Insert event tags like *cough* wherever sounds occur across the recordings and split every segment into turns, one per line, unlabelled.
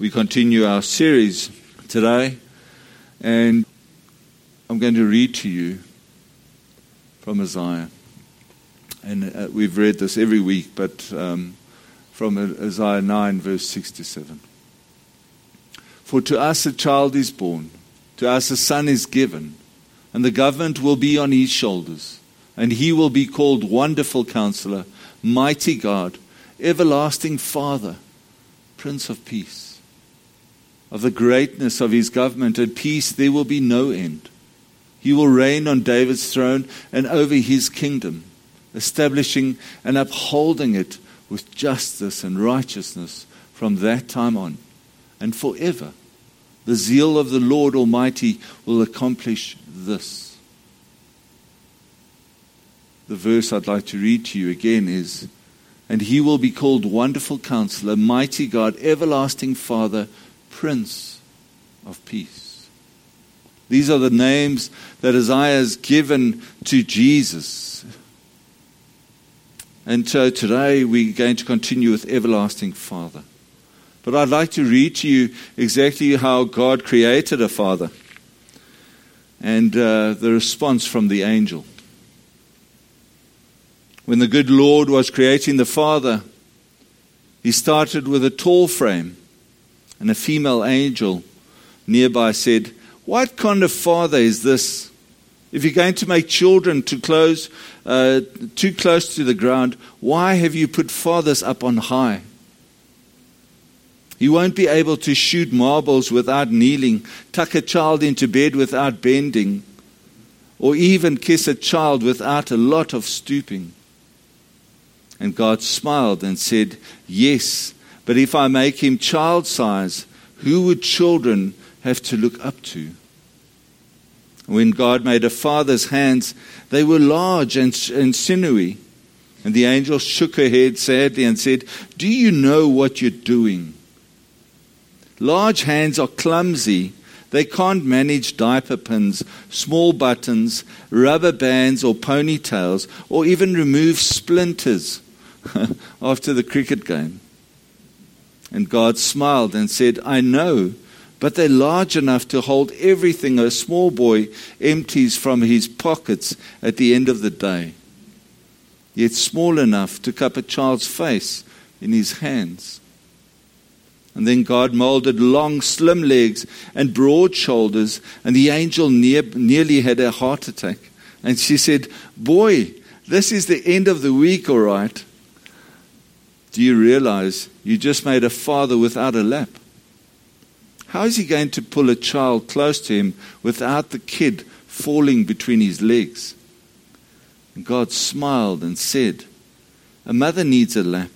We continue our series today, and I'm going to read to you from Isaiah. And uh, we've read this every week, but um, from Isaiah 9, verse 6 to 7. For to us a child is born, to us a son is given, and the government will be on his shoulders, and he will be called Wonderful Counselor, Mighty God, Everlasting Father, Prince of Peace. Of the greatness of his government and peace there will be no end. He will reign on David's throne and over his kingdom, establishing and upholding it with justice and righteousness from that time on and forever. The zeal of the Lord Almighty will accomplish this. The verse I'd like to read to you again is And he will be called Wonderful Counselor, Mighty God, Everlasting Father Prince of Peace. These are the names that Isaiah has given to Jesus. And so today we're going to continue with Everlasting Father. But I'd like to read to you exactly how God created a father and uh, the response from the angel. When the good Lord was creating the father, he started with a tall frame and a female angel nearby said, What kind of father is this? If you're going to make children too close, uh, too close to the ground, why have you put fathers up on high? You won't be able to shoot marbles without kneeling, tuck a child into bed without bending, or even kiss a child without a lot of stooping. And God smiled and said, Yes, but if I make him child size, who would children have to look up to? When God made a father's hands, they were large and, and sinewy. And the angel shook her head sadly and said, Do you know what you're doing? Large hands are clumsy. They can't manage diaper pins, small buttons, rubber bands, or ponytails, or even remove splinters *laughs* after the cricket game. And God smiled and said, I know, but they're large enough to hold everything a small boy empties from his pockets at the end of the day, yet small enough to cup a child's face in his hands. And then God molded long, slim legs and broad shoulders, and the angel near, nearly had a heart attack. And she said, Boy, this is the end of the week, all right. Do you realize you just made a father without a lap? How is he going to pull a child close to him without the kid falling between his legs? And God smiled and said, A mother needs a lap.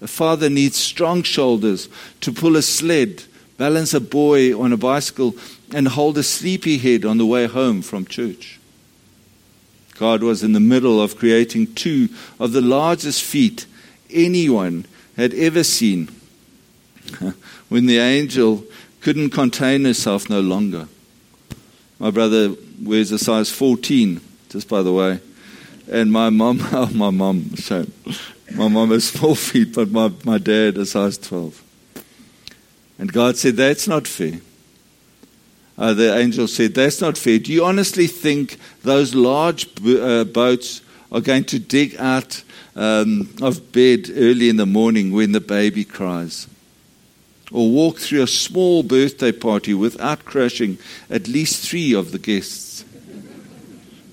A father needs strong shoulders to pull a sled, balance a boy on a bicycle, and hold a sleepy head on the way home from church. God was in the middle of creating two of the largest feet anyone had ever seen *laughs* when the angel couldn't contain herself no longer. My brother wears a size 14, just by the way. And my mom, *laughs* oh, my mom, shame. My mom has four feet, but my, my dad a size 12. And God said, That's not fair. Uh, the angel said, That's not fair. Do you honestly think those large uh, boats are going to dig out um, of bed early in the morning when the baby cries. Or walk through a small birthday party without crushing at least three of the guests.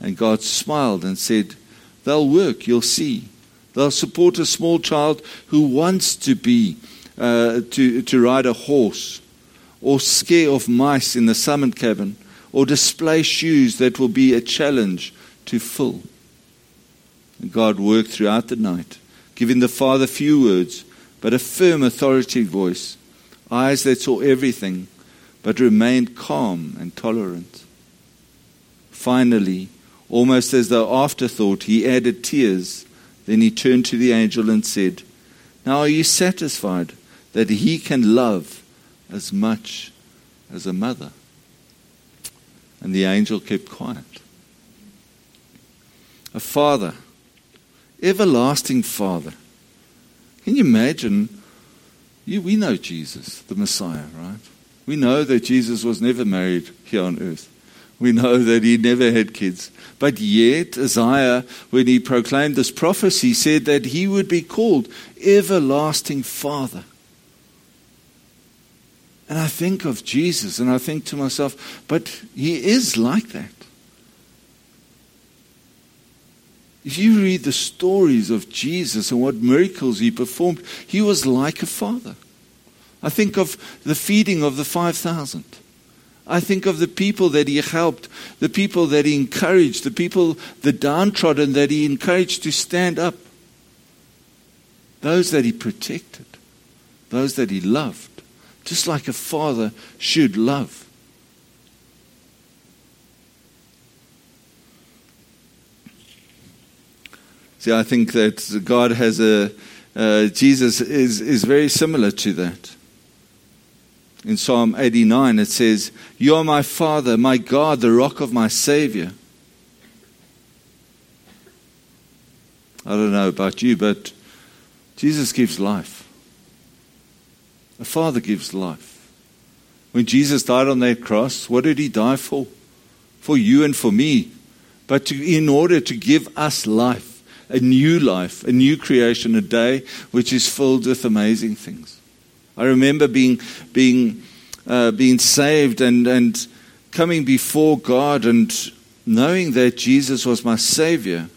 And God smiled and said, They'll work, you'll see. They'll support a small child who wants to be, uh, to, to ride a horse, or scare off mice in the summon cabin, or display shoes that will be a challenge to fill. And God worked throughout the night, giving the Father few words, but a firm, authoritative voice, eyes that saw everything, but remained calm and tolerant. Finally, almost as though afterthought, he added tears. Then he turned to the angel and said, Now are you satisfied that he can love as much as a mother? And the angel kept quiet. A father everlasting Father. Can you imagine You, we know Jesus, the Messiah, right? We know that Jesus was never married here on earth. We know that he never had kids. But yet, Isaiah, when he proclaimed this prophecy, said that he would be called Everlasting Father. And I think of Jesus and I think to myself, but he is like that. If you read the stories of Jesus and what miracles he performed, he was like a father. I think of the feeding of the 5,000. I think of the people that he helped, the people that he encouraged, the people, the downtrodden that he encouraged to stand up, those that he protected, those that he loved, just like a father should love. See, I think that God has a, uh, Jesus is, is very similar to that. In Psalm 89, it says, You are my Father, my God, the rock of my Savior. I don't know about you, but Jesus gives life. A Father gives life. When Jesus died on that cross, what did he die for? For you and for me, but to, in order to give us life a new life, a new creation, a day which is filled with amazing things. I remember being, being, uh, being saved and, and coming before God and knowing that Jesus was my Savior.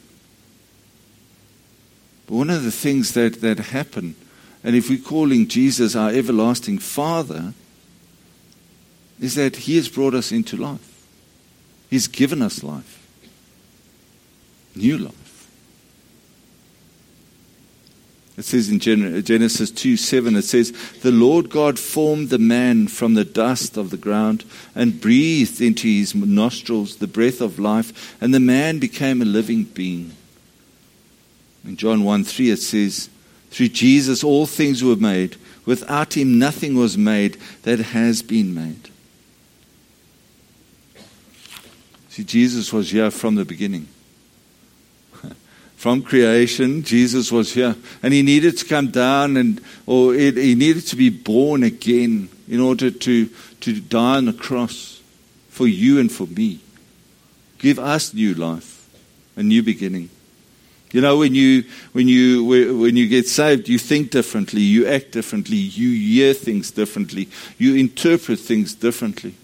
But one of the things that, that happened, and if we're calling Jesus our everlasting Father, is that He has brought us into life. He's given us life, new life. It says in uh, Genesis 2 7, it says, The Lord God formed the man from the dust of the ground and breathed into his nostrils the breath of life, and the man became a living being. In John 1 3, it says, Through Jesus all things were made. Without him nothing was made that has been made. See, Jesus was here from the beginning. From creation, Jesus was here. And he needed to come down and, or it, he needed to be born again in order to, to die on the cross for you and for me. Give us new life, a new beginning. You know, when you, when, you, when you get saved, you think differently, you act differently, you hear things differently, you interpret things differently.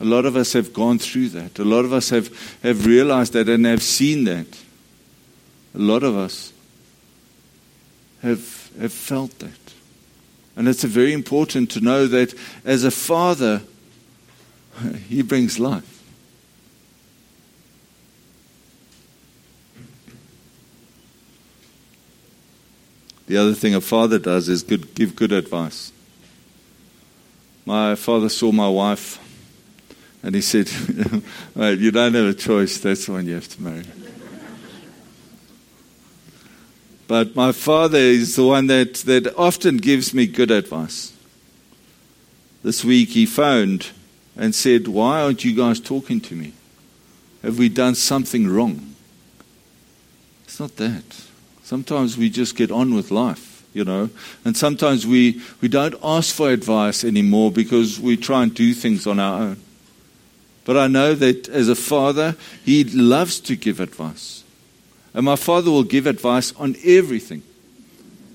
A lot of us have gone through that. A lot of us have, have realized that and have seen that. A lot of us have, have felt that. And it's very important to know that as a father, *laughs* he brings life. The other thing a father does is good, give good advice. My father saw my wife and he said, *laughs* well, You don't have a choice, that's the one you have to marry. but my father is the one that, that often gives me good advice. This week he phoned and said, Why aren't you guys talking to me? Have we done something wrong? It's not that. Sometimes we just get on with life, you know. And sometimes we, we don't ask for advice anymore because we try and do things on our own. But I know that as a father, he loves to give advice. And my father will give advice on everything.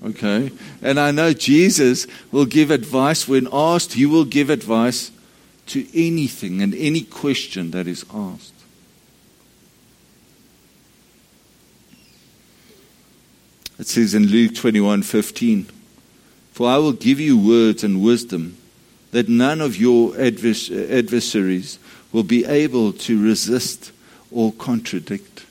Okay? And I know Jesus will give advice when asked, he will give advice to anything and any question that is asked. It says in Luke 21:15, "For I will give you words and wisdom that none of your adversaries will be able to resist or contradict.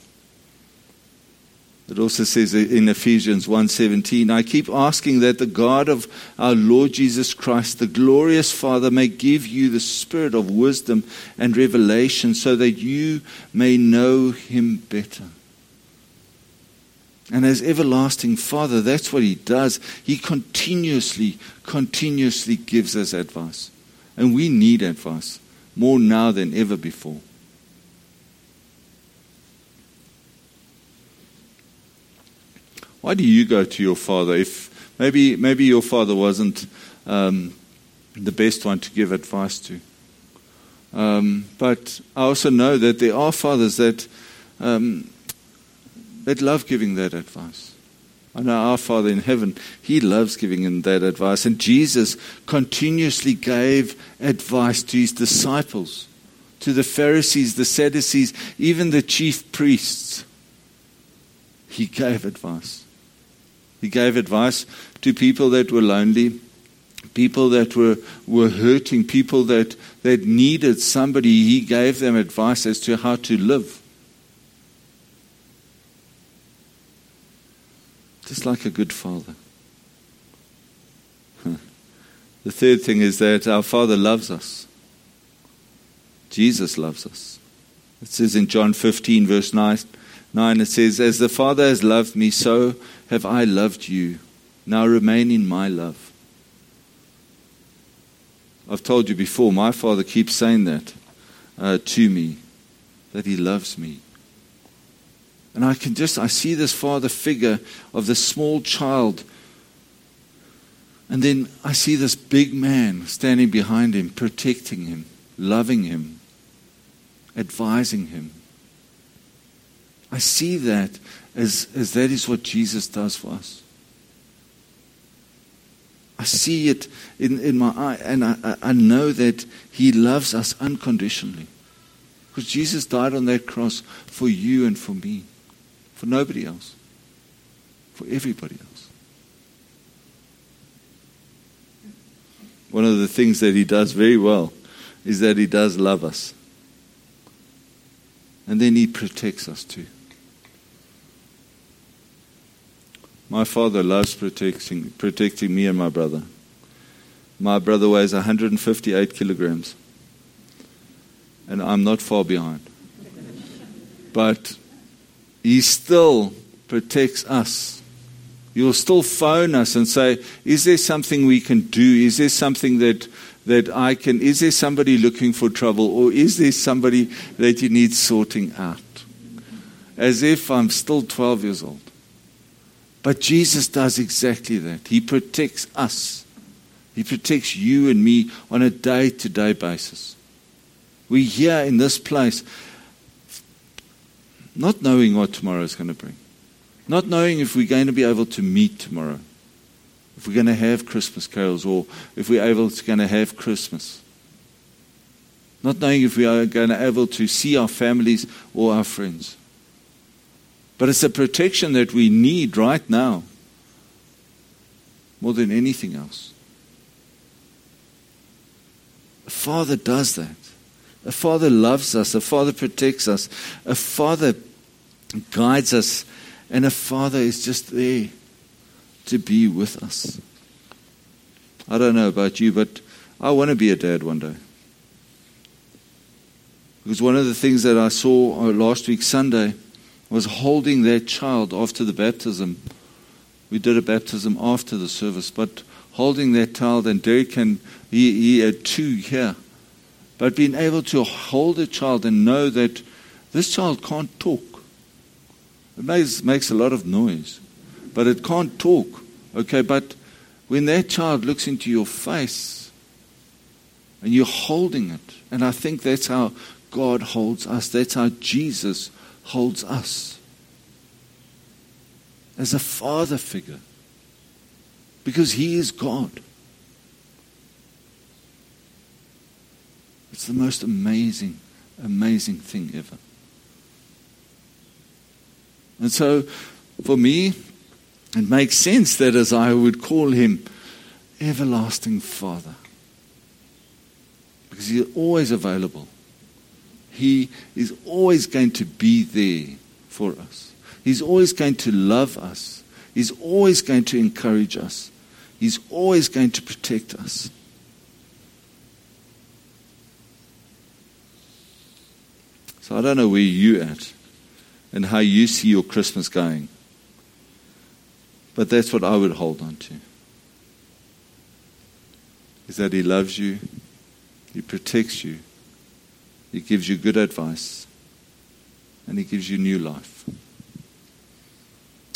It also says in Ephesians 1:17, I keep asking that the God of our Lord Jesus Christ, the glorious Father, may give you the spirit of wisdom and revelation so that you may know him better. And as everlasting Father, that's what he does. He continuously, continuously gives us advice. And we need advice more now than ever before. Why do you go to your father if, Maybe, maybe your father wasn't um, the best one to give advice to. Um, but I also know that there are fathers that um, that love giving that advice. I know our Father in heaven, He loves giving in that advice. And Jesus continuously gave advice to His disciples, to the Pharisees, the Sadducees, even the chief priests. He gave advice. He gave advice to people that were lonely, people that were, were hurting, people that, that needed somebody. He gave them advice as to how to live. Just like a good father. The third thing is that our Father loves us. Jesus loves us. It says in John 15, verse 9, 9, it says, As the Father has loved me, so have I loved you. Now remain in my love. I've told you before, my Father keeps saying that uh, to me, that He loves me. And I can just, I see this father figure of this small child. And then I see this big man standing behind him, protecting him, loving him, advising him. I see that as, as that is what Jesus does for us. I see it in, in my eye, and I, I know that He loves us unconditionally. Because Jesus died on that cross for you and for me for nobody else, for everybody else. One of the things that he does very well is that he does love us. And then he protects us too. My father loves protecting, protecting me and my brother. My brother weighs 158 kilograms, and I'm not far behind. But he still protects us. You'll still phone us and say, Is there something we can do? Is there something that, that I can, is there somebody looking for trouble? Or is there somebody that you need sorting out? As if I'm still 12 years old. But Jesus does exactly that. He protects us, He protects you and me on a day to day basis. We're here in this place not knowing what tomorrow is going to bring, not knowing if we're going to be able to meet tomorrow, if we're going to have Christmas carols, or if we're able to going to have Christmas, not knowing if we are going to able to see our families or our friends. But it's a protection that we need right now more than anything else. A father does that. A father loves us. A father protects us. A father guides us. And a father is just there to be with us. I don't know about you, but I want to be a dad one day. Because one of the things that I saw uh, last week, Sunday, was holding that child after the baptism. We did a baptism after the service, but holding that child, and Derek can, he, he had two here. But being able to hold a child and know that this child can't talk. It makes, makes a lot of noise, but it can't talk. Okay, but when that child looks into your face and you're holding it, and I think that's how God holds us, that's how Jesus holds us as a father figure because he is God. It's the most amazing, amazing thing ever. And so, for me, it makes sense that as I would call him Everlasting Father, because he's always available. He is always going to be there for us. He's always going to love us. He's always going to encourage us. He's always going to protect us. So I don't know where you're at and how you see your Christmas going. But that's what I would hold on to. Is that He loves you, He protects you, He gives you good advice, and He gives you new life.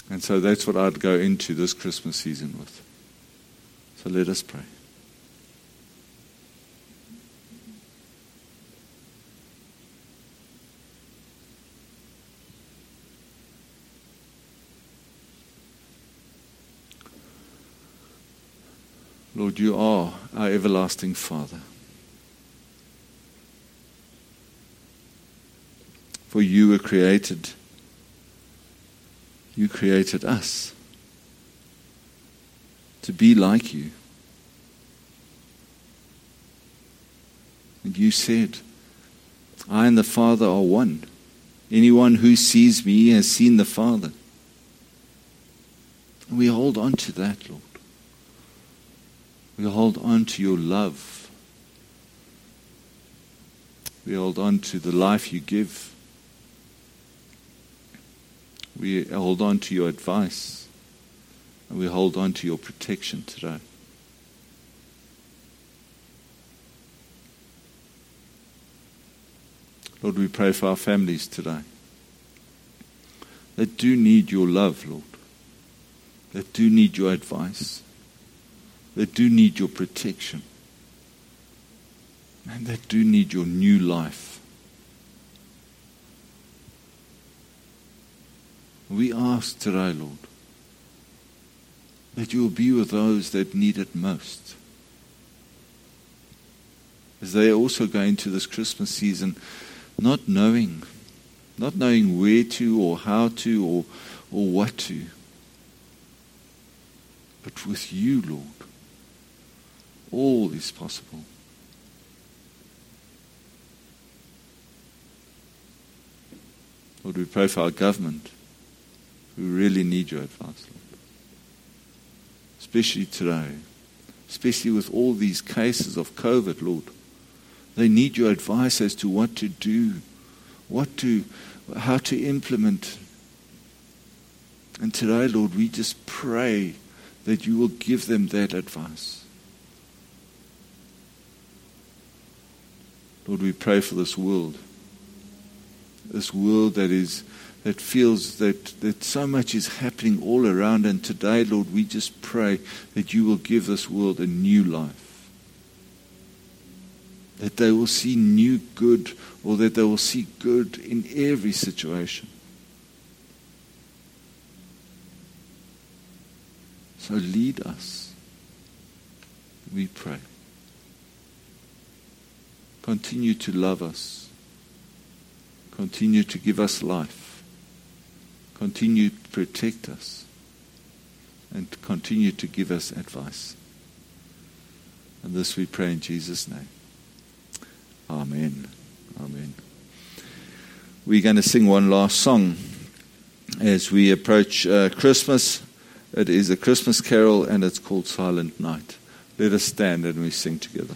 And so that's what I'd go into this Christmas season with. So let us pray. Lord, you are our everlasting Father. For you were created, you created us to be like you. And you said, I and the Father are one. Anyone who sees me has seen the Father. We hold on to that, Lord. We hold on to your love. We hold on to the life you give. We hold on to your advice. And we hold on to your protection today. Lord, we pray for our families today that do need your love, Lord, that do need your advice that do need your protection and that do need your new life. We ask today, Lord, that you will be with those that need it most. As they also go into this Christmas season not knowing, not knowing where to or how to or, or what to, but with you, Lord all is possible. Lord, we pray for our government who really need your advice, Lord. Especially today, especially with all these cases of COVID, Lord. They need your advice as to what to do, what to, how to implement. And today, Lord, we just pray that you will give them that advice. Lord, we pray for this world. This world that is that feels that, that so much is happening all around. And today, Lord, we just pray that you will give this world a new life. That they will see new good or that they will see good in every situation. So lead us, we pray. Continue to love us. Continue to give us life. Continue to protect us. And continue to give us advice. And this we pray in Jesus' name. Amen. Amen. We're going to sing one last song as we approach uh, Christmas. It is a Christmas carol and it's called Silent Night. Let us stand and we sing together.